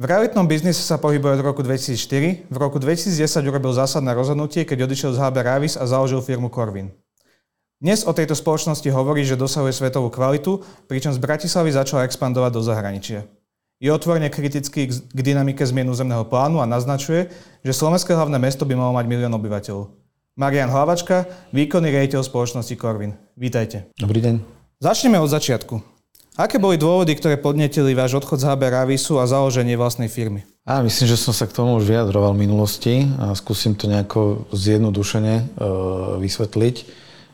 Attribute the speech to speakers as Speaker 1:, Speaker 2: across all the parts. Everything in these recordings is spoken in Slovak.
Speaker 1: V realitnom biznise sa pohybuje od roku 2004. V roku 2010 urobil zásadné rozhodnutie, keď odišiel z HB Ravis a založil firmu Corvin. Dnes o tejto spoločnosti hovorí, že dosahuje svetovú kvalitu, pričom z Bratislavy začala expandovať do zahraničia. Je otvorene kritický k dynamike zmien územného plánu a naznačuje, že slovenské hlavné mesto by malo mať milión obyvateľov. Marian Hlavačka, výkonný riaditeľ spoločnosti Corvin. Vítajte.
Speaker 2: Dobrý deň.
Speaker 1: Začneme od začiatku. Aké boli dôvody, ktoré podnetili váš odchod z HB Ravisu a založenie vlastnej firmy?
Speaker 2: A myslím, že som sa k tomu už vyjadroval v minulosti a skúsim to nejako zjednodušene e, vysvetliť.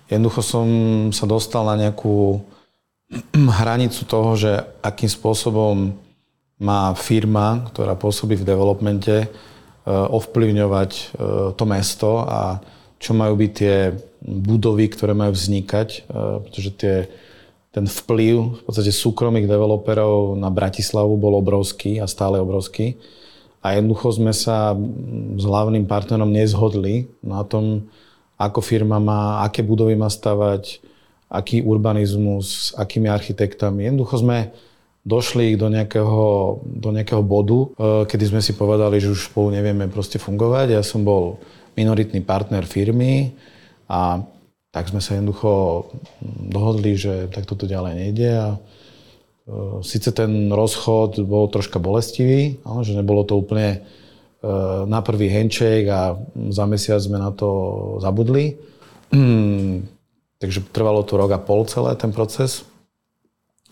Speaker 2: Jednoducho som sa dostal na nejakú hranicu toho, že akým spôsobom má firma, ktorá pôsobí v developmente, e, ovplyvňovať e, to mesto a čo majú byť tie budovy, ktoré majú vznikať, pretože tie ten vplyv v podstate súkromných developerov na Bratislavu bol obrovský a stále obrovský. A jednoducho sme sa s hlavným partnerom nezhodli na tom, ako firma má, aké budovy má stavať, aký urbanizmus, s akými architektami. Jednoducho sme došli do nejakého, do nejakého bodu, e, kedy sme si povedali, že už spolu nevieme proste fungovať. Ja som bol minoritný partner firmy a tak sme sa jednoducho dohodli, že takto to ďalej nejde a e, Sice ten rozchod bol troška bolestivý, že nebolo to úplne e, na prvý handshake a za mesiac sme na to zabudli. Takže trvalo to rok a pol celé ten proces.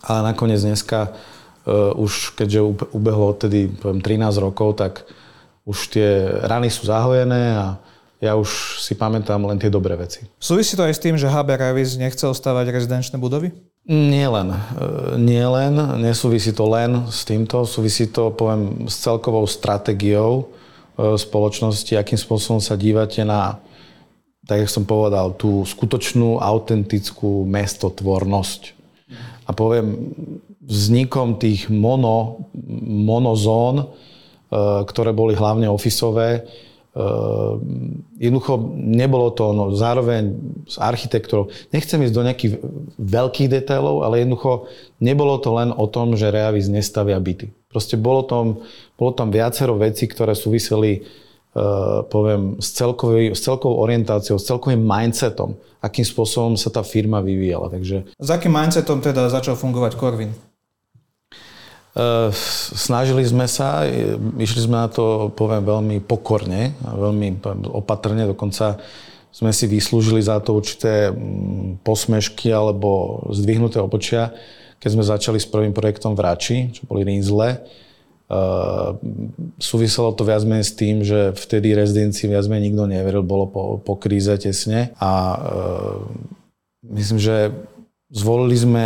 Speaker 2: Ale nakoniec dneska e, už keďže ubehlo odtedy poviem, 13 rokov, tak už tie rany sú zahojené a ja už si pamätám len tie dobré veci.
Speaker 1: Súvisí to aj s tým, že HB Ravis nechcel stavať rezidenčné budovy?
Speaker 2: Nie len. E, nie len, nesúvisí to len s týmto, súvisí to, poviem, s celkovou stratégiou e, spoločnosti, akým spôsobom sa dívate na, tak jak som povedal, tú skutočnú, autentickú mestotvornosť. A poviem, vznikom tých mono, monozón, e, ktoré boli hlavne ofisové, Ehm, jednoducho nebolo to, no zároveň s architektúrou, nechcem ísť do nejakých veľkých detailov, ale jednoducho nebolo to len o tom, že Reavis nestavia byty. Proste bolo tam, bolo tam viacero vecí, ktoré súviseli uh, poviem, s, celkový, s celkovou orientáciou, s celkovým mindsetom, akým spôsobom sa tá firma vyvíjala. Takže...
Speaker 1: S akým mindsetom teda začal fungovať Corvin?
Speaker 2: Eh, snažili sme sa, išli sme na to, poviem, veľmi pokorne veľmi opatrne, dokonca sme si vyslúžili za to určité mm, posmešky alebo zdvihnuté obočia, keď sme začali s prvým projektom v Rači, čo boli Rinzle. Uh, súviselo to viac menej s tým, že vtedy rezidencii viac menej nikto neveril, bolo po, po kríze tesne a uh, myslím, že zvolili sme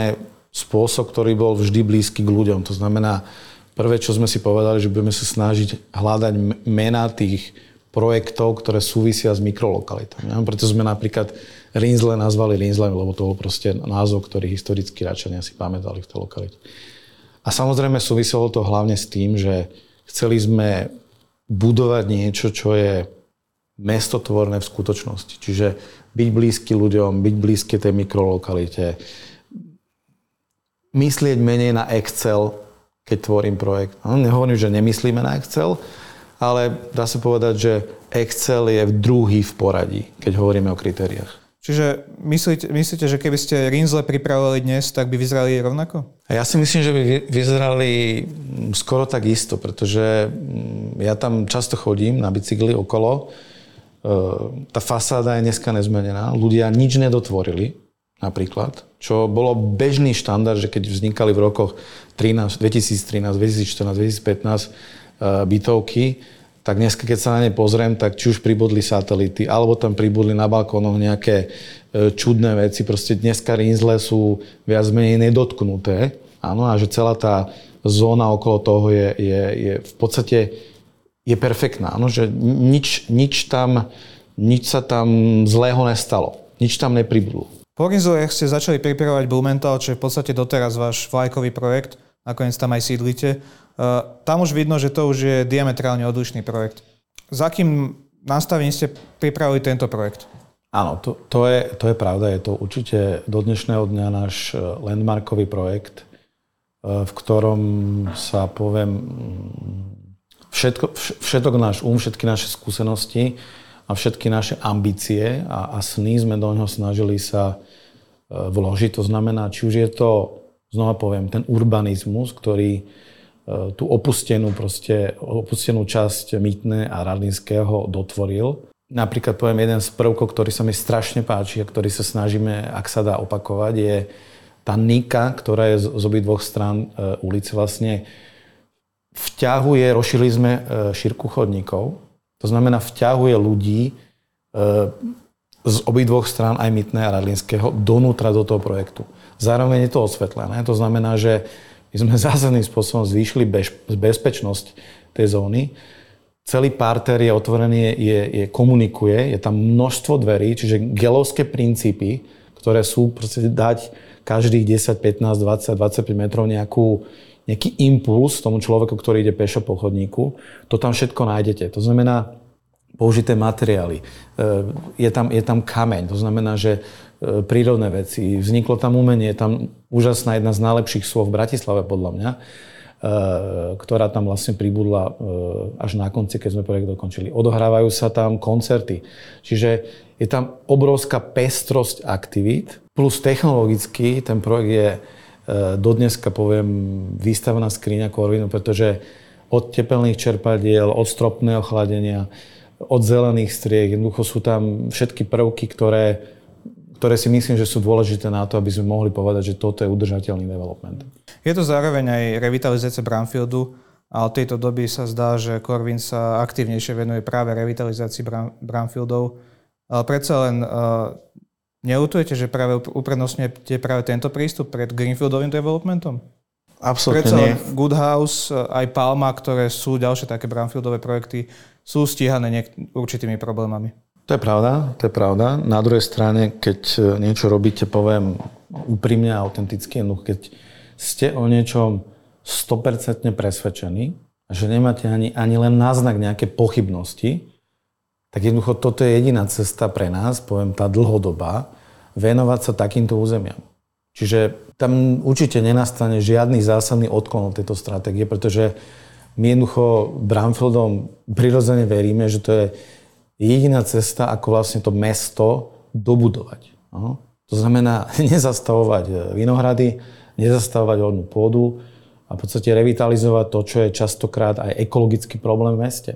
Speaker 2: spôsob, ktorý bol vždy blízky k ľuďom. To znamená, prvé, čo sme si povedali, že budeme sa snažiť hľadať mená tých projektov, ktoré súvisia s mikrolokalitami. Ja, preto sme napríklad Rinzle nazvali Rinzle, lebo to bol proste názov, ktorý historicky Račania si pamätali v tej lokalite. A samozrejme súviselo to hlavne s tým, že chceli sme budovať niečo, čo je mestotvorné v skutočnosti. Čiže byť blízky ľuďom, byť blízky tej mikrolokalite, myslieť menej na Excel, keď tvorím projekt. No, nehovorím, že nemyslíme na Excel, ale dá sa povedať, že Excel je v druhý v poradí, keď hovoríme o kritériách.
Speaker 1: Čiže myslíte, myslíte, že keby ste Rinzle pripravovali dnes, tak by vyzerali rovnako?
Speaker 2: Ja si myslím, že by vyzerali skoro tak isto, pretože mm, ja tam často chodím na bicykli okolo. E, tá fasáda je dneska nezmenená. Ľudia nič nedotvorili napríklad, čo bolo bežný štandard, že keď vznikali v rokoch 13, 2013, 2014, 2015 bytovky, tak dnes, keď sa na ne pozriem, tak či už pribudli satelity, alebo tam pribudli na balkónoch nejaké e, čudné veci. Proste dneska rinzle sú viac menej nedotknuté. Áno, a že celá tá zóna okolo toho je, je, je v podstate je perfektná. Áno, že nič, nič, tam, nič sa tam zlého nestalo. Nič tam nepribudlo.
Speaker 1: Po Rinzle ste začali pripravovať Blumenthal, čo je v podstate doteraz váš vlajkový projekt, nakoniec tam aj sídlite. Uh, tam už vidno, že to už je diametrálne odlišný projekt. Za akým nastavením ste pripravili tento projekt?
Speaker 2: Áno, to, to, je, to je pravda. Je to určite do dnešného dňa náš e, landmarkový projekt, e, v ktorom sa poviem všetko, všetok náš um, všetky naše skúsenosti a všetky naše ambície a, a sny sme do ňoho snažili sa e, vložiť. To znamená, či už je to, znova poviem, ten urbanizmus, ktorý e, tú opustenú, proste, opustenú časť Mýtne a Radlinského dotvoril. Napríklad poviem jeden z prvkov, ktorý sa mi strašne páči a ktorý sa snažíme, ak sa dá opakovať, je tá nika, ktorá je z, z obidvoch strán e, ulice vlastne vťahuje, rozšili sme e, šírku chodníkov, to znamená vťahuje ľudí e, z obidvoch strán aj Mytné a Radlinského donútra do toho projektu. Zároveň je to osvetlené, to znamená, že my sme zásadným spôsobom zvýšili bež, bezpečnosť tej zóny. Celý parter je otvorený, je, je, komunikuje, je tam množstvo dverí, čiže gelovské princípy, ktoré sú proste dať každých 10, 15, 20, 25 metrov nejakú, nejaký impuls tomu človeku, ktorý ide pešo po chodníku, to tam všetko nájdete. To znamená použité materiály. E, je tam, je tam kameň, to znamená, že e, prírodné veci. Vzniklo tam umenie, tam úžasná jedna z najlepších slov v Bratislave, podľa mňa, e, ktorá tam vlastne pribudla až na konci, keď sme projekt dokončili. Odohrávajú sa tam koncerty. Čiže je tam obrovská pestrosť aktivít, plus technologicky ten projekt je dodneska poviem výstavná skriňa Corvinu, pretože od tepelných čerpadiel, od stropného chladenia, od zelených striek, jednoducho sú tam všetky prvky, ktoré, ktoré si myslím, že sú dôležité na to, aby sme mohli povedať, že toto je udržateľný development.
Speaker 1: Je to zároveň aj revitalizácia Brownfieldu, a od tejto doby sa zdá, že Corvin sa aktívnejšie venuje práve revitalizácii Brownfieldov. Predsa len Neutujete, že práve uprednostňujete práve tento prístup pred Greenfieldovým developmentom?
Speaker 2: Absolutne Predsa nie.
Speaker 1: Good House, aj Palma, ktoré sú ďalšie také brownfieldové projekty, sú stíhané niek- určitými problémami.
Speaker 2: To je pravda, to je pravda. Na druhej strane, keď e, niečo robíte, poviem úprimne a autenticky, no keď ste o niečom 100% presvedčení, že nemáte ani, ani len náznak nejaké pochybnosti, tak jednoducho toto je jediná cesta pre nás, poviem tá dlhodobá, venovať sa takýmto územiam. Čiže tam určite nenastane žiadny zásadný odklon od tejto stratégie, pretože my jednoducho Bramfieldom prirodzene veríme, že to je jediná cesta, ako vlastne to mesto dobudovať. To znamená nezastavovať vinohrady, nezastavovať vodnú pôdu a v podstate revitalizovať to, čo je častokrát aj ekologický problém v meste.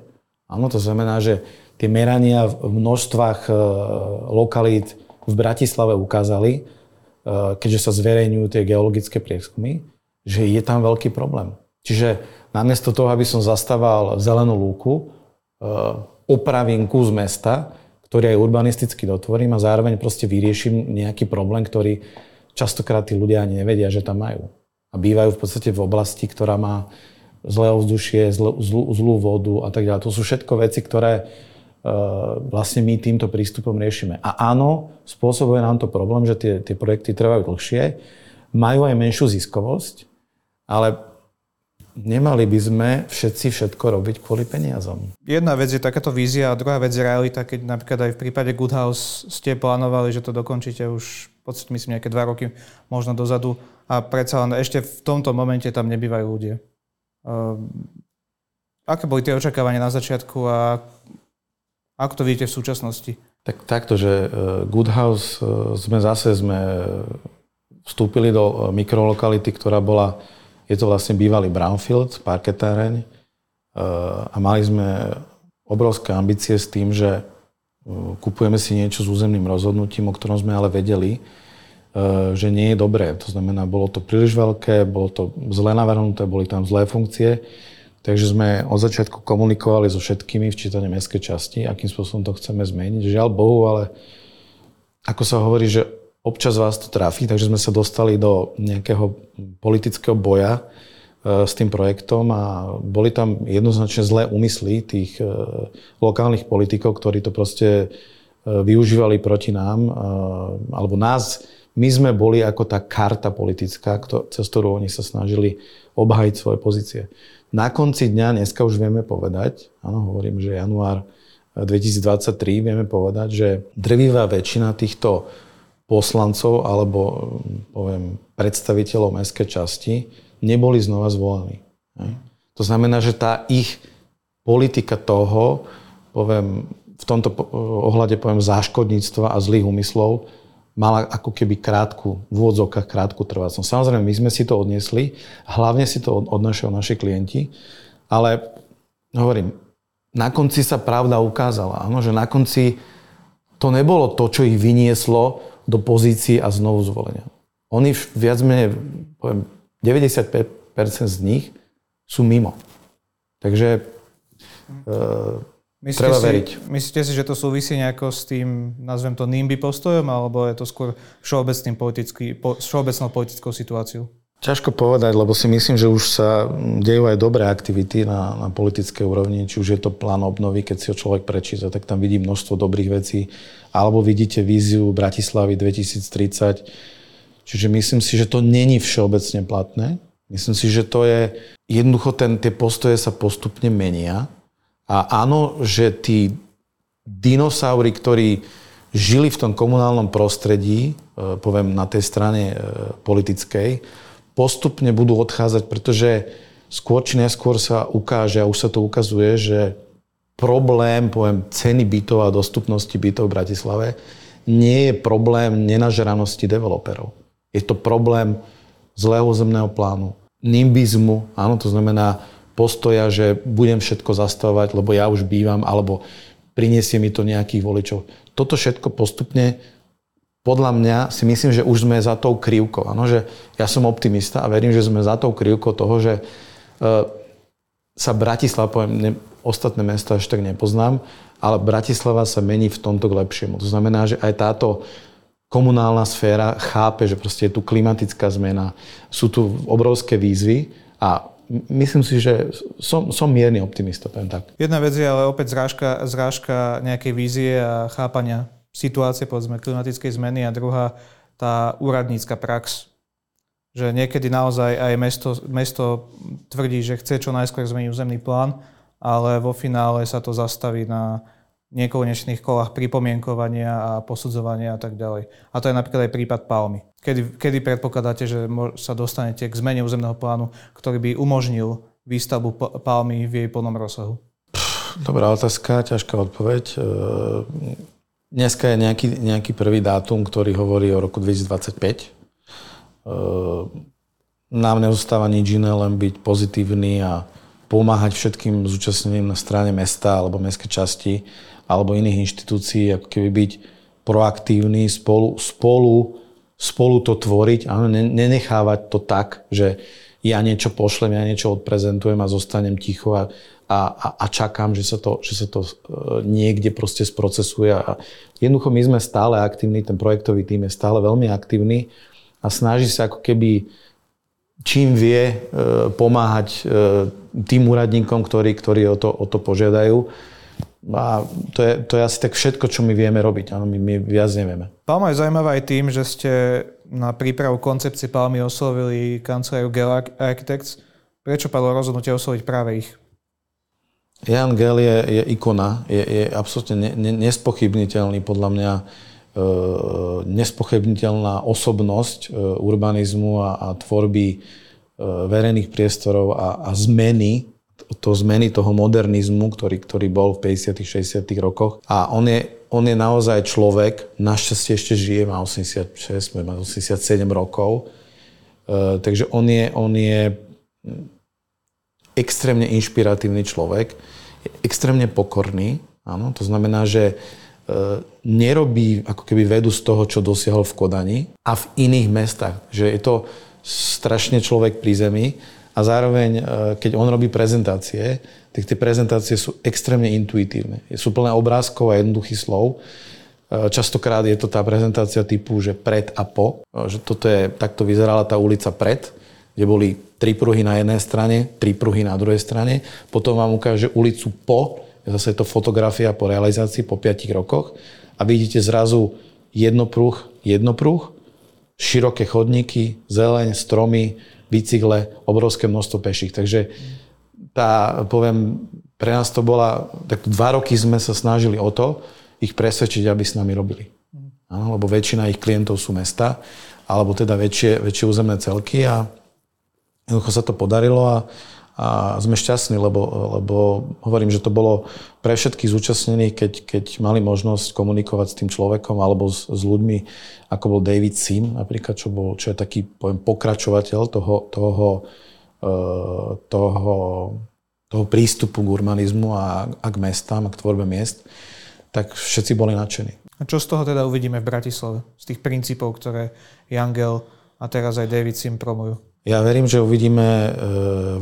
Speaker 2: Áno, to znamená, že tie merania v množstvách e, lokalít v Bratislave ukázali, e, keďže sa zverejňujú tie geologické prieskumy, že je tam veľký problém. Čiže namiesto toho, aby som zastával zelenú lúku, e, opravím kus mesta, ktorý aj urbanisticky dotvorím a zároveň proste vyrieším nejaký problém, ktorý častokrát tí ľudia ani nevedia, že tam majú. A bývajú v podstate v oblasti, ktorá má zlé ovzdušie, zlú, zlú vodu a tak ďalej. To sú všetko veci, ktoré vlastne my týmto prístupom riešime. A áno, spôsobuje nám to problém, že tie, tie projekty trvajú dlhšie, majú aj menšiu ziskovosť, ale nemali by sme všetci všetko robiť kvôli peniazom.
Speaker 1: Jedna vec je takáto vízia a druhá vec je realita, keď napríklad aj v prípade Good House ste plánovali, že to dokončíte už podstate myslím nejaké dva roky možno dozadu a predsa len ešte v tomto momente tam nebývajú ľudia. Uh, aké boli tie očakávania na začiatku a ako to vidíte v súčasnosti?
Speaker 2: Tak takto, že e, Good House e, sme zase sme vstúpili do e, mikrolokality, ktorá bola, je to vlastne bývalý brownfield, parketáreň a mali sme obrovské ambície s tým, že kupujeme si niečo s územným rozhodnutím, o ktorom sme ale vedeli, že nie je dobré. To znamená, bolo to príliš veľké, bolo to zle navrhnuté, boli tam zlé funkcie Takže sme od začiatku komunikovali so všetkými včítane mestskej časti, akým spôsobom to chceme zmeniť. Žiaľ Bohu, ale ako sa hovorí, že občas vás to trafí, takže sme sa dostali do nejakého politického boja e, s tým projektom a boli tam jednoznačne zlé úmysly tých e, lokálnych politikov, ktorí to proste e, využívali proti nám, alebo nás, my sme boli ako tá karta politická, cez ktorú oni sa snažili obhajiť svoje pozície. Na konci dňa, dneska už vieme povedať, áno, hovorím, že január 2023, vieme povedať, že drvivá väčšina týchto poslancov alebo poviem, predstaviteľov mestskej časti neboli znova zvolení. To znamená, že tá ich politika toho, poviem, v tomto ohľade poviem záškodníctva a zlých úmyslov, mala ako keby krátku, v úvodzovkách krátku trvácnosť. Samozrejme, my sme si to odnesli, hlavne si to odnášajú naši klienti, ale hovorím, na konci sa pravda ukázala, áno, že na konci to nebolo to, čo ich vynieslo do pozícií a znovu zvolenia. Oni viac menej, poviem, 95% z nich sú mimo. Takže e, myslíte treba
Speaker 1: si,
Speaker 2: veriť.
Speaker 1: Myslíte si, že to súvisí nejako s tým, nazvem to NIMBY postojom, alebo je to skôr všeobecným politický, po, všeobecnou politickou situáciou?
Speaker 2: Ťažko povedať, lebo si myslím, že už sa dejú aj dobré aktivity na, na politickej úrovni, či už je to plán obnovy, keď si ho človek prečíta, tak tam vidí množstvo dobrých vecí, alebo vidíte víziu Bratislavy 2030. Čiže myslím si, že to není všeobecne platné. Myslím si, že to je jednoducho ten, tie postoje sa postupne menia. A áno, že tí dinosaury, ktorí žili v tom komunálnom prostredí, e, poviem na tej strane e, politickej, postupne budú odchádzať, pretože skôr či neskôr sa ukáže, a už sa to ukazuje, že problém, poviem, ceny bytov a dostupnosti bytov v Bratislave nie je problém nenažeranosti developerov. Je to problém zlého zemného plánu, nimbizmu, áno, to znamená postoja, že budem všetko zastavovať, lebo ja už bývam, alebo priniesie mi to nejakých voličov. Toto všetko postupne podľa mňa si myslím, že už sme za tou krivkou. Ano, že ja som optimista a verím, že sme za tou krivkou toho, že e, sa Bratislava, poviem, ne, ostatné mesta až tak nepoznám, ale Bratislava sa mení v tomto k lepšiemu. To znamená, že aj táto komunálna sféra chápe, že proste je tu klimatická zmena, sú tu obrovské výzvy a myslím si, že som, som mierny optimista, poviem tak.
Speaker 1: Jedna vec je ale opäť zrážka, zrážka nejakej vízie a chápania situácie, povedzme, klimatickej zmeny a druhá tá úradnícka prax. Že niekedy naozaj aj mesto, mesto tvrdí, že chce čo najskôr zmeniť územný plán, ale vo finále sa to zastaví na nekonečných kolách pripomienkovania a posudzovania a tak ďalej. A to je napríklad aj prípad Palmy. Kedy, kedy predpokladáte, že sa dostanete k zmene územného plánu, ktorý by umožnil výstavbu Palmy v jej plnom rozsahu?
Speaker 2: Dobrá otázka, ťažká odpoveď. Dneska je nejaký, nejaký prvý dátum, ktorý hovorí o roku 2025. Ehm, nám neustáva nič iné, len byť pozitívny a pomáhať všetkým zúčastneným na strane mesta alebo mestskej časti alebo iných inštitúcií, ako keby byť proaktívny, spolu, spolu, spolu to tvoriť, a nenechávať to tak, že ja niečo pošlem, ja niečo odprezentujem a zostanem ticho a a, a, a čakám, že sa to, že sa to e, niekde proste sprocesuje. A jednoducho my sme stále aktívni, ten projektový tým je stále veľmi aktívny a snaží sa ako keby čím vie e, pomáhať e, tým úradníkom, ktorí, ktorí o, to, o to požiadajú. A to je, to je asi tak všetko, čo my vieme robiť. Áno, my, my viac nevieme.
Speaker 1: Palma je zaujímavá aj tým, že ste na prípravu koncepcie Palmy oslovili kanceláriu Gel Architects. Prečo padlo rozhodnutie osloviť práve ich?
Speaker 2: Jan Gell je, je ikona, je, je absolútne ne, ne, nespochybniteľný podľa mňa e, nespochybniteľná osobnosť e, urbanizmu a, a tvorby e, verejných priestorov a, a zmeny, to, zmeny toho modernizmu, ktorý, ktorý bol v 50 60 rokoch. A on je, on je naozaj človek, našťastie ešte žije, má 86, má 87 rokov, e, takže on je, on je extrémne inšpiratívny človek, je extrémne pokorný, áno, to znamená, že e, nerobí ako keby vedu z toho, čo dosiahol v Kodani a v iných mestách. Že je to strašne človek pri zemi a zároveň, e, keď on robí prezentácie, tak tie prezentácie sú extrémne intuitívne. Sú plné obrázkov a jednoduchých slov. E, častokrát je to tá prezentácia typu, že pred a po. Že toto je, takto vyzerala tá ulica pred kde boli tri pruhy na jednej strane, tri pruhy na druhej strane. Potom vám ukáže ulicu po, zase je to fotografia po realizácii po 5 rokoch a vidíte zrazu jednopruh, jednopruh, široké chodníky, zeleň, stromy, bicykle, obrovské množstvo peších. Takže tá, poviem, pre nás to bola, tak dva roky sme sa snažili o to, ich presvedčiť, aby s nami robili. Áno, lebo väčšina ich klientov sú mesta, alebo teda väčšie, väčšie územné celky a Jednoducho sa to podarilo a, a sme šťastní, lebo, lebo hovorím, že to bolo pre všetkých zúčastnených, keď, keď mali možnosť komunikovať s tým človekom alebo s, s ľuďmi, ako bol David Sim, napríklad, čo, bol, čo je taký poviem, pokračovateľ toho, toho, eh, toho, toho prístupu k urbanizmu a, a k mestám a k tvorbe miest, tak všetci boli nadšení.
Speaker 1: A čo z toho teda uvidíme v Bratislave? Z tých princípov, ktoré Jangel a teraz aj David Sim promujú?
Speaker 2: Ja verím, že uvidíme e,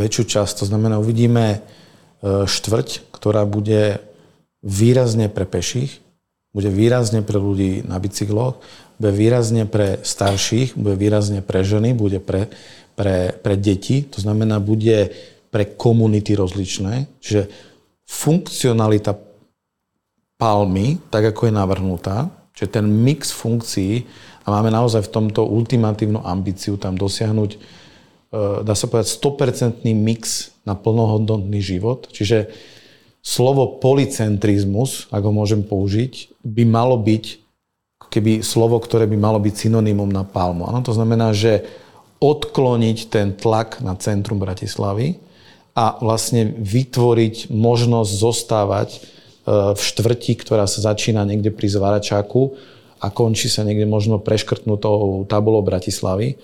Speaker 2: väčšiu časť, to znamená uvidíme e, štvrť, ktorá bude výrazne pre peších, bude výrazne pre ľudí na bicykloch, bude výrazne pre starších, bude výrazne pre ženy, bude pre, pre, pre deti, to znamená bude pre komunity rozličné, čiže funkcionalita palmy, tak ako je navrhnutá, čiže ten mix funkcií a máme naozaj v tomto ultimatívnu ambíciu tam dosiahnuť dá sa povedať, 100% mix na plnohodnotný život. Čiže slovo policentrizmus, ak ho môžem použiť, by malo byť keby slovo, ktoré by malo byť synonymom na palmu. Ano, to znamená, že odkloniť ten tlak na centrum Bratislavy a vlastne vytvoriť možnosť zostávať eh, v štvrti, ktorá sa začína niekde pri Zvaračáku a končí sa niekde možno preškrtnutou tabulou Bratislavy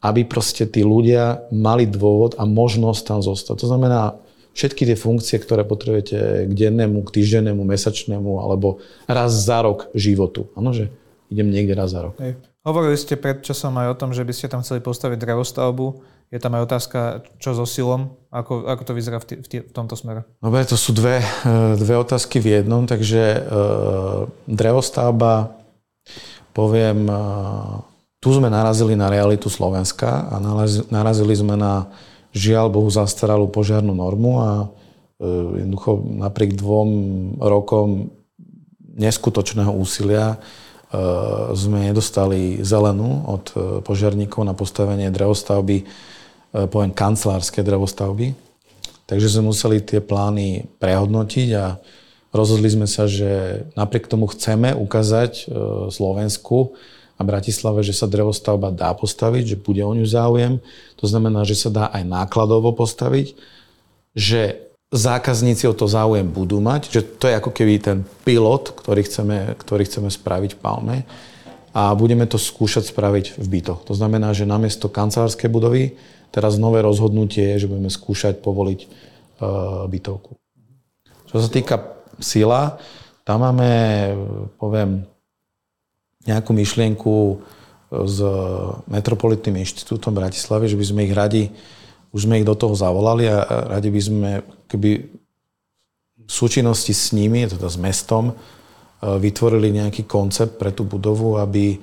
Speaker 2: aby proste tí ľudia mali dôvod a možnosť tam zostať. To znamená, všetky tie funkcie, ktoré potrebujete k dennému, k týždennému, mesačnému alebo raz za rok životu. Áno, že idem niekde raz za rok. Hej.
Speaker 1: Hovorili ste pred časom aj o tom, že by ste tam chceli postaviť drevostavbu. Je tam aj otázka, čo so silom? Ako, ako to vyzerá v, t- v, t- v tomto smere?
Speaker 2: Dobre, to sú dve, eh, dve otázky v jednom. Takže e, drevostavba, poviem, e, tu sme narazili na realitu Slovenska a narazili sme na žiaľ Bohu zastaralú požiarnú normu a e, jednoducho napriek dvom rokom neskutočného úsilia e, sme nedostali zelenú od e, požiarníkov na postavenie drevostavby, poviem kancelárske drevostavby. Takže sme museli tie plány prehodnotiť a rozhodli sme sa, že napriek tomu chceme ukázať Slovensku, a Bratislave, že sa drevostavba dá postaviť, že bude o ňu záujem. To znamená, že sa dá aj nákladovo postaviť, že zákazníci o to záujem budú mať, že to je ako keby ten pilot, ktorý chceme, ktorý chceme spraviť v Palme a budeme to skúšať spraviť v bytoch. To znamená, že namiesto kancelárskej budovy teraz nové rozhodnutie je, že budeme skúšať povoliť uh, bytovku. Čo sa týka sila, tam máme, poviem, nejakú myšlienku e, s Metropolitným inštitútom Bratislavy, že by sme ich radi, už sme ich do toho zavolali a radi by sme keby v súčinnosti s nimi, teda s mestom, e, vytvorili nejaký koncept pre tú budovu, aby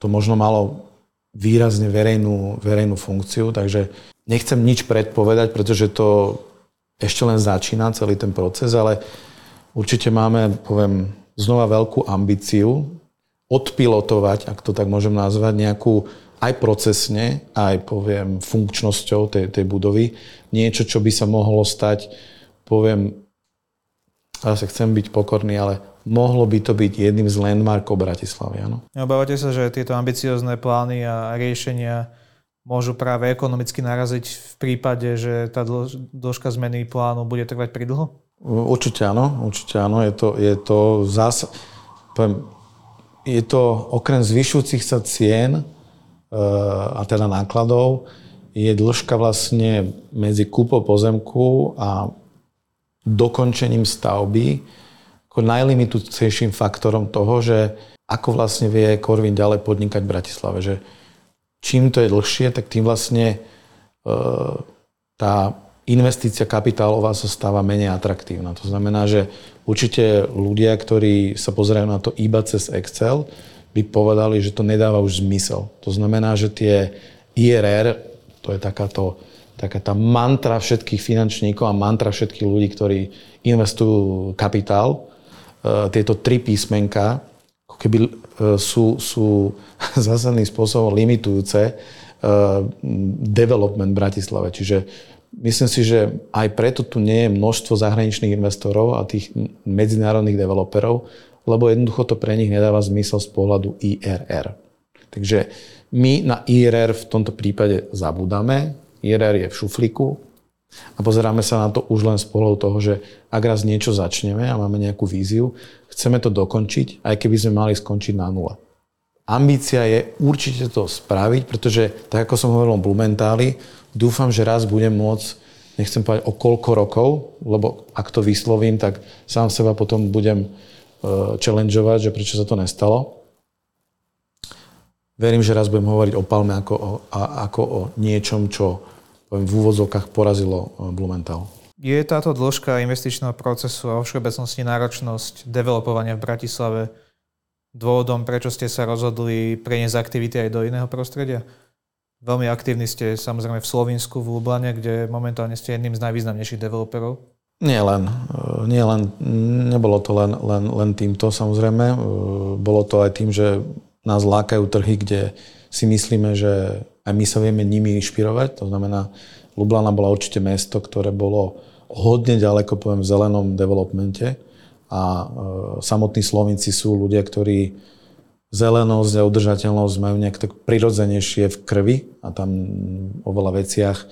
Speaker 2: to možno malo výrazne verejnú, verejnú funkciu. Takže nechcem nič predpovedať, pretože to ešte len začína celý ten proces, ale určite máme, poviem, znova veľkú ambíciu odpilotovať, ak to tak môžem nazvať, nejakú aj procesne, aj poviem funkčnosťou tej, tej budovy, niečo, čo by sa mohlo stať, poviem, zase chcem byť pokorný, ale mohlo by to byť jedným z landmarkov Bratislavy, áno.
Speaker 1: Neobávate sa, že tieto ambiciozne plány a riešenia môžu práve ekonomicky naraziť v prípade, že tá dĺžka zmeny plánu bude trvať pridlho?
Speaker 2: Určite áno, určite áno. Je to, je to zás... Poviem, je to okrem zvyšujúcich sa cien e, a teda nákladov, je dĺžka vlastne medzi kúpou pozemku a dokončením stavby ako najlimitujúcejším faktorom toho, že ako vlastne vie Korvin ďalej podnikať v Bratislave. Že čím to je dlhšie, tak tým vlastne e, tá investícia kapitálová sa stáva menej atraktívna. To znamená, že určite ľudia, ktorí sa pozerajú na to iba cez Excel, by povedali, že to nedáva už zmysel. To znamená, že tie IRR, to je takáto, taká tá mantra všetkých finančníkov a mantra všetkých ľudí, ktorí investujú kapitál, e, tieto tri písmenka, ako keby e, sú, sú zásadným spôsobom limitujúce e, development Bratislave. Čiže Myslím si, že aj preto tu nie je množstvo zahraničných investorov a tých medzinárodných developerov, lebo jednoducho to pre nich nedáva zmysel z pohľadu IRR. Takže my na IRR v tomto prípade zabudáme. IRR je v šuflíku a pozeráme sa na to už len z pohľadu toho, že ak raz niečo začneme a máme nejakú víziu, chceme to dokončiť, aj keby sme mali skončiť na nule. Ambícia je určite to spraviť, pretože tak ako som hovoril o Blumentáli, dúfam, že raz budem môcť, nechcem povedať o koľko rokov, lebo ak to vyslovím, tak sám seba potom budem uh, challengeovať, že prečo sa to nestalo. Verím, že raz budem hovoriť o Palme ako o, a, ako o niečom, čo poviem, v úvodzovkách porazilo e, Blumenthal.
Speaker 1: Je táto dĺžka investičného procesu a všeobecnosti náročnosť developovania v Bratislave dôvodom, prečo ste sa rozhodli preniesť aktivity aj do iného prostredia? Veľmi aktívni ste samozrejme v Slovensku, v Lublane, kde momentálne ste jedným z najvýznamnejších developerov.
Speaker 2: Nie len. E, nie len nebolo to len, len, len týmto samozrejme. E, bolo to aj tým, že nás lákajú trhy, kde si myslíme, že aj my sa vieme nimi inšpirovať. To znamená, Lublana bola určite mesto, ktoré bolo hodne ďaleko, poviem, v zelenom developmente a e, samotní Slovinci sú ľudia, ktorí zelenosť a udržateľnosť majú nejak tak prirodzenejšie v krvi a tam o veľa veciach e,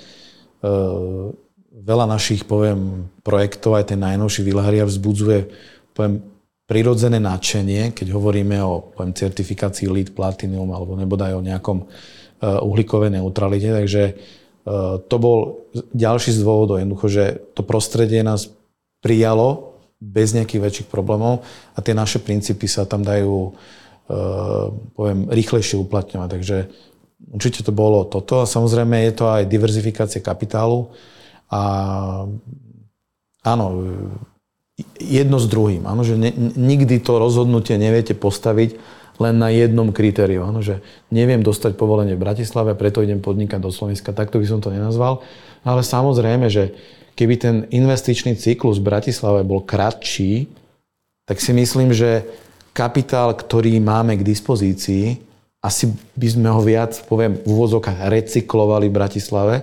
Speaker 2: veľa našich, poviem, projektov, aj ten najnovší Vilharia vzbudzuje, poviem, prirodzené nadšenie, keď hovoríme o poviem, certifikácii LEED Platinum alebo nebodaj o nejakom uh, uhlíkovej neutralite. Takže uh, to bol ďalší z dôvodov jednoducho, že to prostredie nás prijalo bez nejakých väčších problémov a tie naše princípy sa tam dajú uh, poviem, rýchlejšie uplatňovať. Takže určite to bolo toto a samozrejme je to aj diverzifikácia kapitálu a áno, jedno s druhým. Áno, že ne, nikdy to rozhodnutie neviete postaviť len na jednom kritériu. Áno, že neviem dostať povolenie v Bratislave, preto idem podnikať do Slovenska. Takto by som to nenazval. Ale samozrejme, že keby ten investičný cyklus v Bratislave bol kratší, tak si myslím, že kapitál, ktorý máme k dispozícii, asi by sme ho viac, poviem, v úvozovkách recyklovali v Bratislave,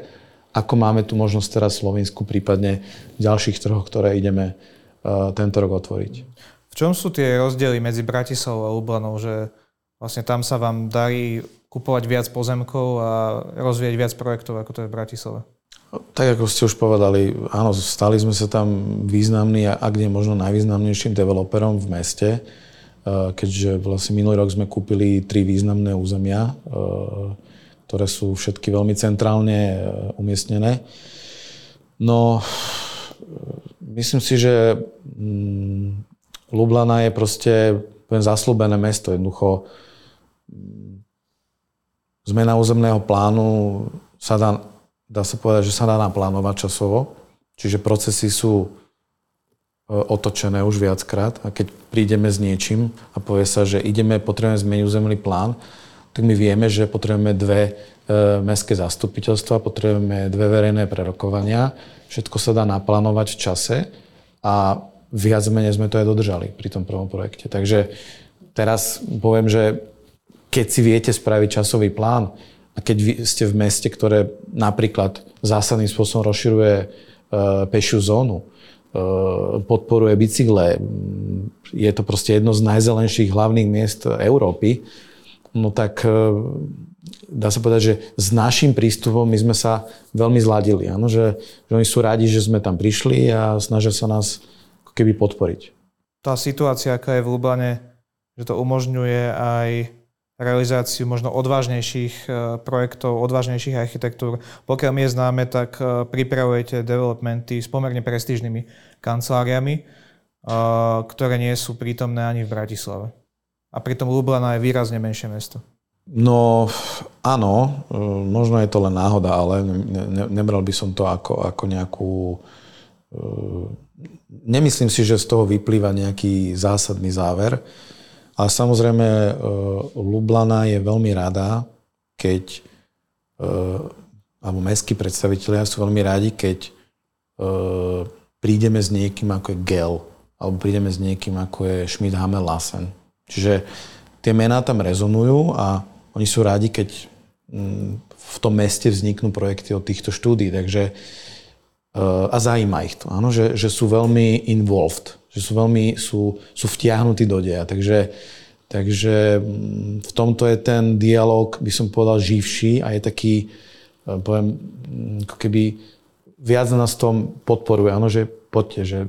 Speaker 2: ako máme tu možnosť teraz v Slovensku, prípadne v ďalších trhoch, ktoré ideme Eh, tento rok otvoriť.
Speaker 1: V čom sú tie rozdiely medzi Bratislavou a Lublanou, že vlastne tam sa vám darí kupovať viac pozemkov a rozvíjať viac projektov, ako to je v Bratislave?
Speaker 2: Tak ako ste už povedali, áno, stali sme sa tam významný a ak nie možno najvýznamnejším developerom v meste, keďže vlastne minulý rok sme kúpili tri významné územia, eh, ktoré sú všetky veľmi centrálne umiestnené. No, Myslím si, že mm, Lublana je proste poviem, zaslúbené mesto. Jednoducho mm, zmena územného plánu sa dá, dá sa povedať, že sa dá naplánovať časovo. Čiže procesy sú otočené už viackrát a keď prídeme s niečím a povie sa, že ideme, potrebujeme zmeniť územný plán, tak my vieme, že potrebujeme dve e, mestské zastupiteľstva, potrebujeme dve verejné prerokovania Všetko sa dá naplánovať v čase a viac menej sme to aj dodržali pri tom prvom projekte. Takže teraz poviem, že keď si viete spraviť časový plán a keď vy ste v meste, ktoré napríklad zásadným spôsobom rozširuje e, pešiu zónu, e, podporuje bicykle, je to proste jedno z najzelenších hlavných miest Európy, no tak e, dá sa povedať, že s našim prístupom my sme sa veľmi zladili. Áno? Že, že oni sú radi, že sme tam prišli a snažia sa nás keby podporiť.
Speaker 1: Tá situácia, aká je v Lublane, že to umožňuje aj realizáciu možno odvážnejších e, projektov, odvážnejších architektúr. Pokiaľ mi je známe, tak e, pripravujete developmenty s pomerne prestížnymi kanceláriami, e, ktoré nie sú prítomné ani v Bratislave. A pritom Lublana je výrazne menšie mesto.
Speaker 2: No áno, možno je to len náhoda, ale ne, ne, nebral by som to ako, ako nejakú... Nemyslím si, že z toho vyplýva nejaký zásadný záver. A samozrejme, e, Lublana je veľmi rada, keď alebo mestskí predstavitelia sú veľmi radi, keď prídeme s niekým ako je Gel, alebo prídeme s niekým ako je Schmidt Hamel Lassen. Čiže tie mená tam rezonujú a oni sú rádi, keď mm, v tom meste vzniknú projekty od týchto štúdí, takže a zaujíma ich to, áno, že, že sú veľmi involved, že sú veľmi, sú, sú vtiahnutí do deja, takže, takže mm, v tomto je ten dialog, by som povedal, živší a je taký, poviem, ako keby viac nás tom podporuje. Áno, že poďte, že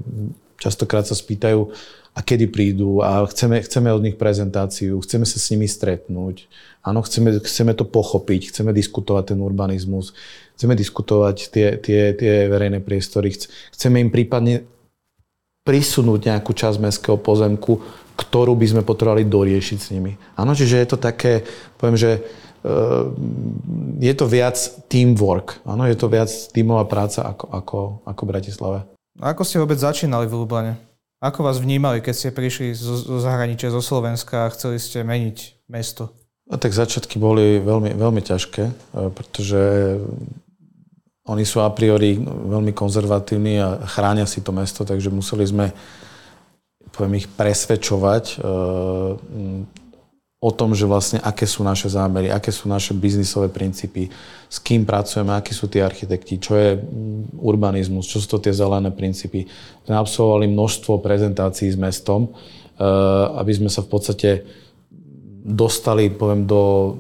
Speaker 2: častokrát sa spýtajú, a kedy prídu a chceme, chceme od nich prezentáciu, chceme sa s nimi stretnúť. Áno, chceme, chceme to pochopiť, chceme diskutovať ten urbanizmus, chceme diskutovať tie, tie, tie verejné priestory, chceme im prípadne prisunúť nejakú časť mestského pozemku, ktorú by sme potrebovali doriešiť s nimi. Áno, čiže je to také, poviem, že uh, je to viac teamwork. Áno, je to viac tímová práca ako, ako, ako Bratislave.
Speaker 1: A ako ste vôbec začínali v Lublane? Ako vás vnímali, keď ste prišli zo, zo zahraničia, zo Slovenska a chceli ste meniť mesto?
Speaker 2: No, tak začiatky boli veľmi, veľmi ťažké, e, pretože oni sú a priori veľmi konzervatívni a chránia si to mesto, takže museli sme poviem, ich presvedčovať e, o tom, že vlastne aké sú naše zámery, aké sú naše biznisové princípy, s kým pracujeme, akí sú tí architekti, čo je mm, urbanizmus, čo sú to tie zelené princípy. Sme absolvovali množstvo prezentácií s mestom, eh, aby sme sa v podstate dostali, poviem, do,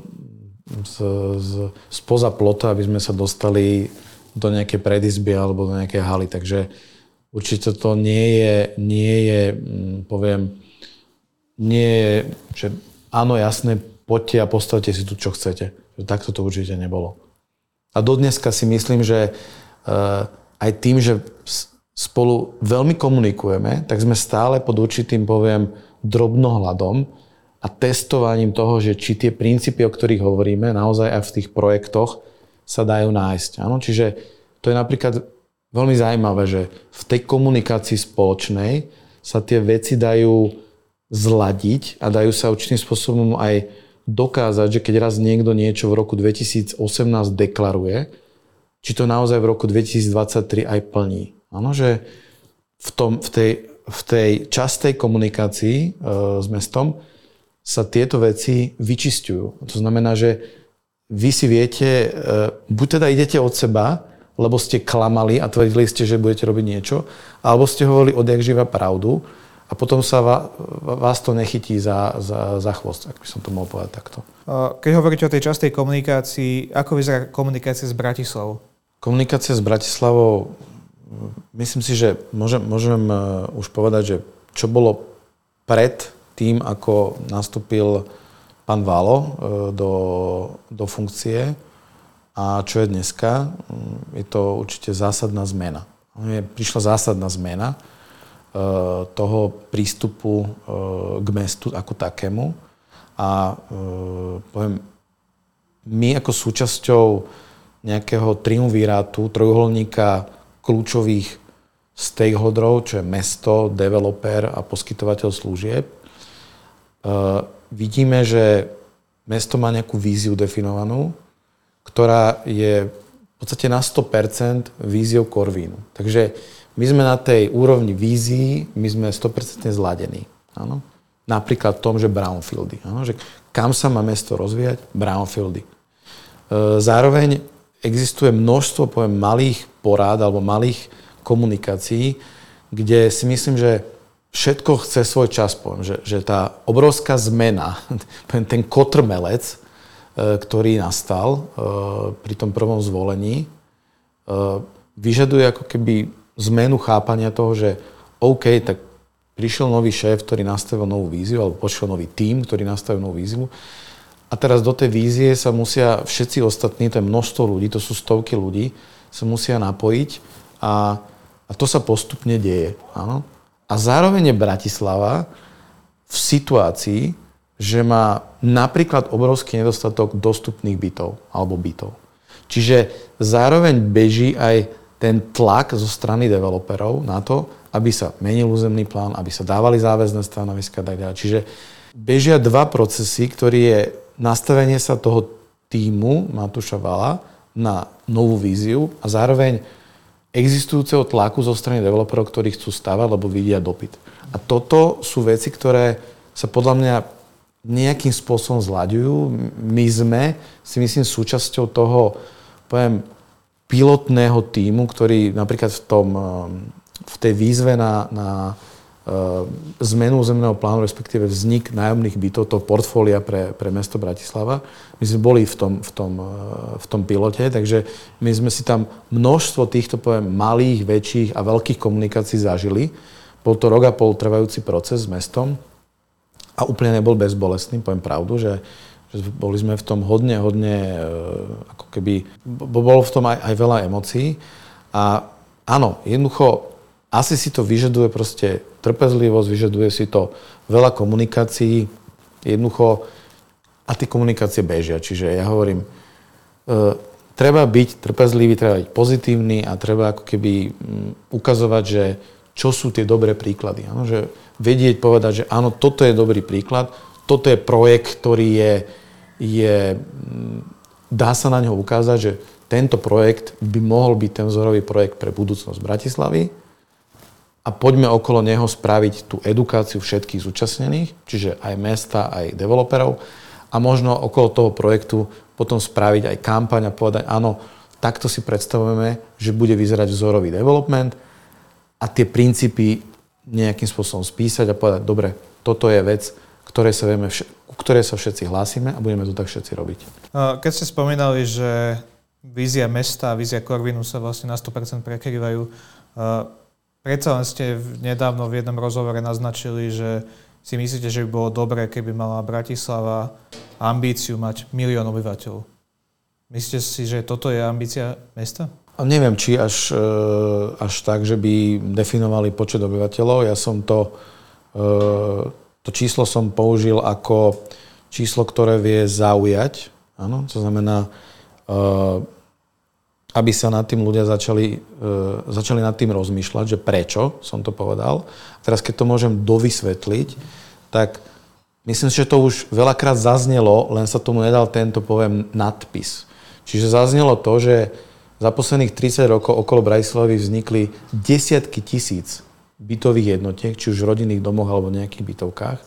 Speaker 2: z, z, spoza plota, aby sme sa dostali do nejakej predizby alebo do nejakej haly. Takže určite to nie je, nie je mm, poviem, nie je, že áno, jasné, poďte a postavte si tu, čo chcete. Takto to určite nebolo. A dodneska si myslím, že uh, aj tým, že spolu veľmi komunikujeme, tak sme stále pod určitým, poviem, drobnohľadom a testovaním toho, že či tie princípy, o ktorých hovoríme, naozaj aj v tých projektoch sa dajú nájsť. Áno? Čiže to je napríklad veľmi zaujímavé, že v tej komunikácii spoločnej sa tie veci dajú zladiť a dajú sa určitým spôsobom aj dokázať, že keď raz niekto niečo v roku 2018 deklaruje, či to naozaj v roku 2023 aj plní. Áno, že v, tom, v, tej, v tej častej komunikácii e, s mestom sa tieto veci vyčistujú. To znamená, že vy si viete, e, buď teda idete od seba, lebo ste klamali a tvrdili ste, že budete robiť niečo, alebo ste hovorili odjak živa pravdu a potom sa vás to nechytí za, za, za chvost, ak by som to mohol povedať takto.
Speaker 1: Keď hovoríte o tej častej komunikácii, ako vyzerá komunikácia s Bratislavou?
Speaker 2: Komunikácia s Bratislavou, myslím si, že môžem, môžem e, už povedať, že čo bolo pred tým, ako nastúpil pán Valo e, do, do funkcie a čo je dneska, je to určite zásadná zmena. Prišla zásadná zmena Eh, toho prístupu eh, k mestu ako takému. A poviem, my ako súčasťou nejakého triumvirátu, trojuholníka kľúčových stakeholderov, čo je mesto, developer a poskytovateľ služieb, vidíme, že mesto má nejakú víziu definovanú, ktorá je v podstate na 100% víziou Corvínu. Takže my sme na tej úrovni vízií, my sme 100% zladení. Áno? Napríklad v tom, že brownfieldy. Áno? Že kam sa má mesto rozvíjať? Brownfieldy. E, zároveň existuje množstvo poviem, malých porád alebo malých komunikácií, kde si myslím, že všetko chce svoj čas. Poviem, že, že tá obrovská zmena, ten kotrmelec, e, ktorý nastal e, pri tom prvom zvolení, vyžaduje ako keby zmenu chápania toho, že OK, tak prišiel nový šéf, ktorý nastavil novú víziu, alebo pošiel nový tím, ktorý nastavil novú víziu. A teraz do tej vízie sa musia všetci ostatní, to je množstvo ľudí, to sú stovky ľudí, sa musia napojiť a, a to sa postupne deje. Áno? A zároveň je Bratislava v situácii, že má napríklad obrovský nedostatok dostupných bytov alebo bytov. Čiže zároveň beží aj ten tlak zo strany developerov na to, aby sa menil územný plán, aby sa dávali záväzné stanoviska a tak ďalej. Čiže bežia dva procesy, ktorý je nastavenie sa toho týmu Matúša Vala na novú víziu a zároveň existujúceho tlaku zo strany developerov, ktorí chcú stavať, lebo vidia dopyt. A toto sú veci, ktoré sa podľa mňa nejakým spôsobom zľaďujú. My sme, si myslím, súčasťou toho, poviem, pilotného týmu, ktorý napríklad v, tom, v tej výzve na, na zmenu zemného plánu, respektíve vznik nájomných bytov, to portfólia pre, pre mesto Bratislava. My sme boli v tom, v, tom, v tom pilote, takže my sme si tam množstvo týchto poviem, malých, väčších a veľkých komunikácií zažili. Bol to rok a pol trvajúci proces s mestom a úplne nebol bezbolestný, poviem pravdu, že, že boli sme v tom hodne, hodne, ako keby, bolo v tom aj, aj veľa emócií. A áno, jednoducho asi si to vyžaduje proste trpezlivosť, vyžaduje si to veľa komunikácií, jednoducho a tie komunikácie bežia. Čiže ja hovorím, e, treba byť trpezlivý, treba byť pozitívny a treba ako keby mm, ukazovať, že čo sú tie dobré príklady. Ano? Že vedieť, povedať, že áno, toto je dobrý príklad, toto je projekt, ktorý je, je mm, dá sa na ňo ukázať, že tento projekt by mohol byť ten vzorový projekt pre budúcnosť Bratislavy a poďme okolo neho spraviť tú edukáciu všetkých zúčastnených, čiže aj mesta, aj developerov a možno okolo toho projektu potom spraviť aj kampaň a povedať, áno, takto si predstavujeme, že bude vyzerať vzorový development a tie princípy nejakým spôsobom spísať a povedať, dobre, toto je vec, ktoré sa vieme, ku ktorej sa všetci hlásime a budeme to tak všetci robiť.
Speaker 1: Keď ste spomínali, že vízia mesta a vízia Korvinu sa vlastne na 100% prekrývajú, Predsa len ste nedávno v jednom rozhovore naznačili, že si myslíte, že by bolo dobré, keby mala Bratislava ambíciu mať milión obyvateľov. Myslíte si, že toto je ambícia mesta?
Speaker 2: A neviem, či až, e, až tak, že by definovali počet obyvateľov. Ja som to, e, to číslo som použil ako číslo, ktoré vie zaujať. Áno, to znamená, e, aby sa nad tým ľudia začali, e, začali nad tým rozmýšľať, že prečo som to povedal. Teraz, keď to môžem dovysvetliť, tak myslím si, že to už veľakrát zaznelo, len sa tomu nedal tento, poviem, nadpis. Čiže zaznelo to, že za posledných 30 rokov okolo Bratislavy vznikli desiatky tisíc bytových jednotiek, či už v rodinných domoch alebo v nejakých bytovkách.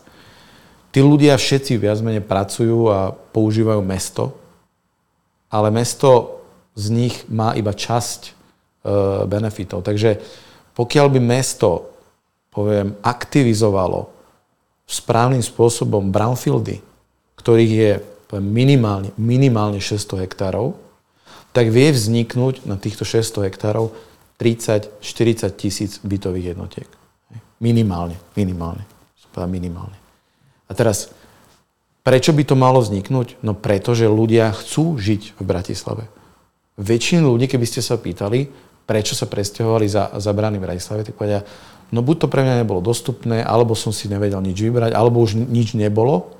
Speaker 2: Tí ľudia všetci viac menej pracujú a používajú mesto, ale mesto z nich má iba časť e, benefitov. Takže pokiaľ by mesto, poviem, aktivizovalo správnym spôsobom brownfieldy, ktorých je poviem, minimálne, minimálne 600 hektárov, tak vie vzniknúť na týchto 600 hektárov 30-40 tisíc bytových jednotiek. Minimálne, minimálne. Minimálne. A teraz, prečo by to malo vzniknúť? No preto, že ľudia chcú žiť v Bratislave väčšinu ľudí, keby ste sa pýtali, prečo sa presťahovali za, za brány v Bratislave, tak povedia, no buď to pre mňa nebolo dostupné, alebo som si nevedel nič vybrať, alebo už nič nebolo.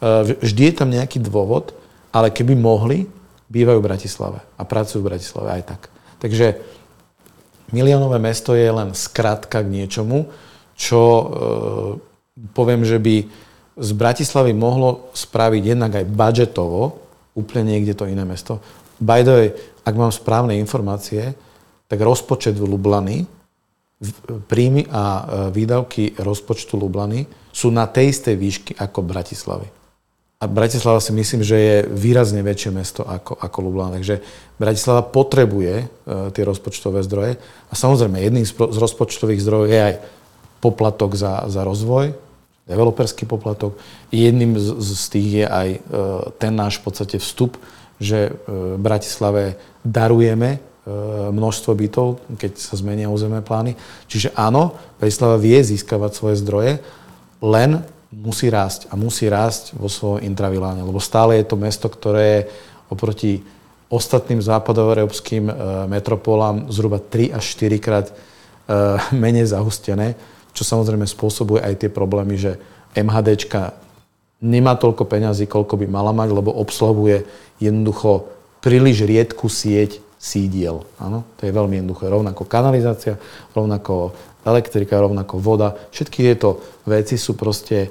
Speaker 2: E, vždy je tam nejaký dôvod, ale keby mohli, bývajú v Bratislave a pracujú v Bratislave aj tak. Takže miliónové mesto je len skratka k niečomu, čo e, poviem, že by z Bratislavy mohlo spraviť jednak aj budžetovo, úplne niekde to iné mesto, By the way, ak mám správne informácie, tak rozpočet Lublany, príjmy a e, výdavky rozpočtu Lublany sú na tej istej výšky ako Bratislavy. A Bratislava si myslím, že je výrazne väčšie mesto ako, ako Lublana. Takže Bratislava potrebuje e, tie rozpočtové zdroje. A samozrejme, jedným z, z rozpočtových zdrojov je aj poplatok za, za rozvoj, developerský poplatok. Jedným z, z tých je aj e, ten náš v podstate vstup že v Bratislave darujeme e, množstvo bytov, keď sa zmenia územné plány. Čiže áno, Bratislava vie získavať svoje zdroje, len musí rásť a musí rásť vo svojom intraviláne, lebo stále je to mesto, ktoré je oproti ostatným západoeurópskym e, metropolám zhruba 3 až 4 krát e, menej zahustené, čo samozrejme spôsobuje aj tie problémy, že MHDčka nemá toľko peňazí, koľko by mala mať, lebo obsluhuje jednoducho príliš riedku sieť sídiel. Áno, to je veľmi jednoduché. Rovnako kanalizácia, rovnako elektrika, rovnako voda. Všetky tieto veci sú proste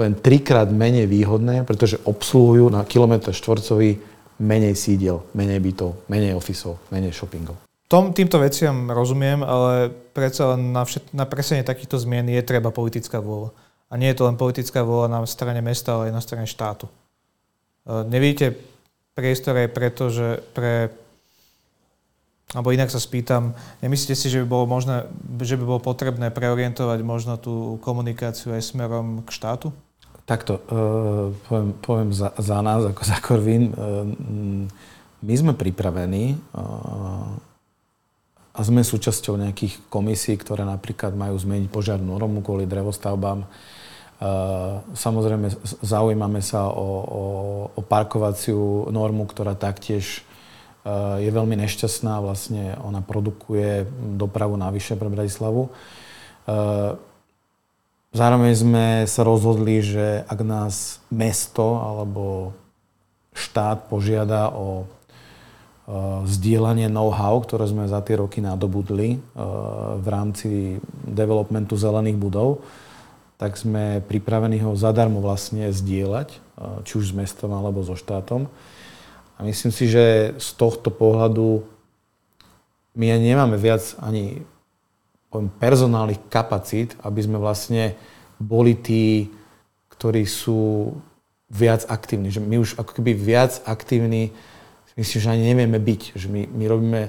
Speaker 2: poviem, trikrát menej výhodné, pretože obsluhujú na kilometr štvorcový menej sídiel, menej bytov, menej ofisov, menej shoppingov.
Speaker 1: Tom, týmto veciam rozumiem, ale predsa na, všet, na presenie takýchto zmien je treba politická vôľa. A nie je to len politická vôľa na strane mesta, ale aj na strane štátu. E, nevidíte priestor aj preto, že pre Alebo inak sa spýtam, nemyslíte si, že by bolo možné, že by bolo potrebné preorientovať možno tú komunikáciu aj smerom k štátu?
Speaker 2: Takto, uh, poviem, poviem za, za nás, ako za Korvin. Uh, my sme pripravení a sme súčasťou nejakých komisí, ktoré napríklad majú zmeniť požiarnú normu kvôli drevostavbám. Samozrejme, zaujímame sa o, o, o parkovaciu normu, ktorá taktiež je veľmi nešťastná. Vlastne ona produkuje dopravu navyše pre Bratislavu. Zároveň sme sa rozhodli, že ak nás mesto alebo štát požiada o zdieľanie know-how, ktoré sme za tie roky nadobudli v rámci developmentu zelených budov, tak sme pripravení ho zadarmo vlastne zdieľať, či už s mestom alebo so štátom. A myslím si, že z tohto pohľadu my nemáme viac ani poviem, personálnych kapacít, aby sme vlastne boli tí, ktorí sú viac aktívni. Že my už ako keby viac aktívni, myslím, že ani nevieme byť. Že my, my robíme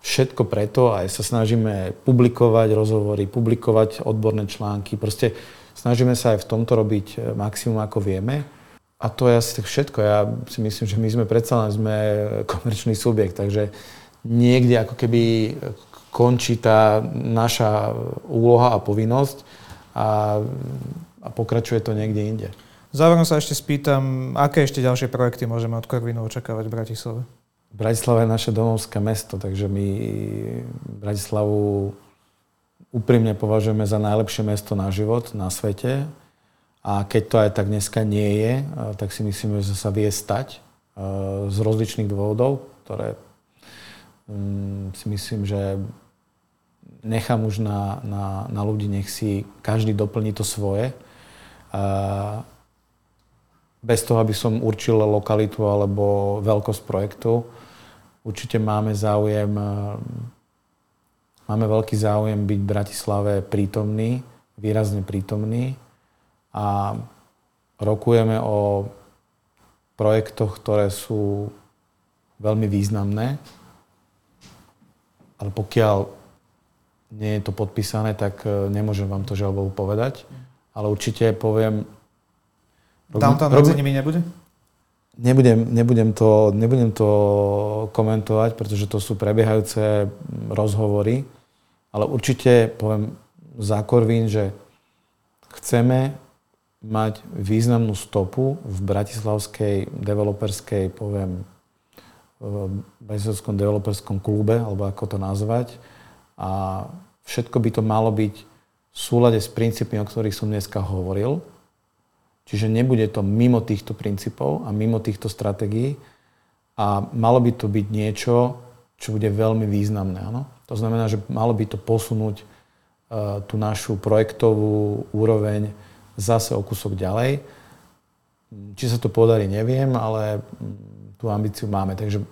Speaker 2: všetko preto a sa snažíme publikovať rozhovory, publikovať odborné články. Proste snažíme sa aj v tomto robiť maximum, ako vieme. A to je asi tak všetko. Ja si myslím, že my sme predsa len sme komerčný subjekt, takže niekde ako keby končí tá naša úloha a povinnosť a, a pokračuje to niekde inde.
Speaker 1: Záverom sa ešte spýtam, aké ešte ďalšie projekty môžeme od Korvinu očakávať v Bratislave?
Speaker 2: Bratislava je naše domovské mesto, takže my Bratislavu úprimne považujeme za najlepšie mesto na život na svete. A keď to aj tak dneska nie je, tak si myslíme, že sa vie stať z rozličných dôvodov, ktoré mm, si myslím, že nechám už na, na, na ľudí, nech si každý doplní to svoje. Bez toho, aby som určil lokalitu alebo veľkosť projektu. Určite máme záujem, máme veľký záujem byť v Bratislave prítomný, výrazne prítomný a rokujeme o projektoch, ktoré sú veľmi významné, ale pokiaľ nie je to podpísané, tak e, nemôžem vám to žiaľ povedať. Ale určite poviem...
Speaker 1: Downtown medzi nimi nebude?
Speaker 2: Nebudem, nebudem, to, nebudem to komentovať, pretože to sú prebiehajúce rozhovory, ale určite poviem za Korvín, že chceme mať významnú stopu v bratislavskej developerskej, poviem, v bratislavskom developerskom klube, alebo ako to nazvať. A všetko by to malo byť v súlade s princípmi, o ktorých som dneska hovoril. Čiže nebude to mimo týchto princípov a mimo týchto stratégií a malo by to byť niečo, čo bude veľmi významné. Áno? To znamená, že malo by to posunúť uh, tú našu projektovú úroveň zase o kúsok ďalej. Či sa to podarí, neviem, ale mm, tú ambíciu máme. Takže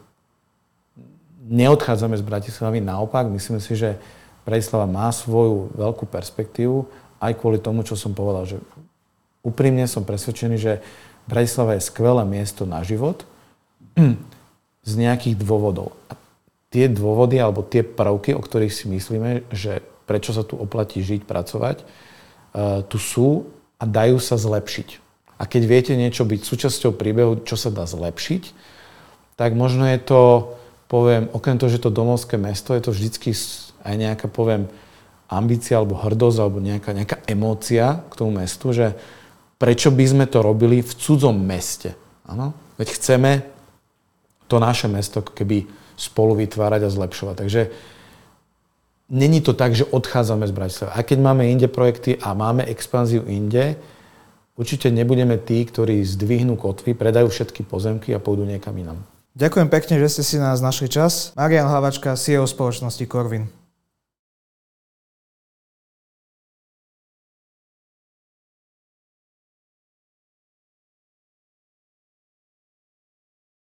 Speaker 2: neodchádzame z Bratislavy, naopak, myslím si, že Bratislava má svoju veľkú perspektívu, aj kvôli tomu, čo som povedal, že úprimne som presvedčený, že Bratislava je skvelé miesto na život z nejakých dôvodov. A tie dôvody alebo tie prvky, o ktorých si myslíme, že prečo sa tu oplatí žiť, pracovať, uh, tu sú a dajú sa zlepšiť. A keď viete niečo byť súčasťou príbehu, čo sa dá zlepšiť, tak možno je to, poviem, okrem toho, že to domovské mesto, je to vždycky aj nejaká, poviem, ambícia alebo hrdosť alebo nejaká, nejaká emócia k tomu mestu, že prečo by sme to robili v cudzom meste. Ano? Veď chceme to naše mesto keby spolu vytvárať a zlepšovať. Takže Není to tak, že odchádzame z Bratislavy. A keď máme inde projekty a máme expanziu inde, určite nebudeme tí, ktorí zdvihnú kotvy, predajú všetky pozemky a pôjdu niekam inam.
Speaker 1: Ďakujem pekne, že ste si nás našli čas. Marian Hlavačka, CEO spoločnosti Corvin.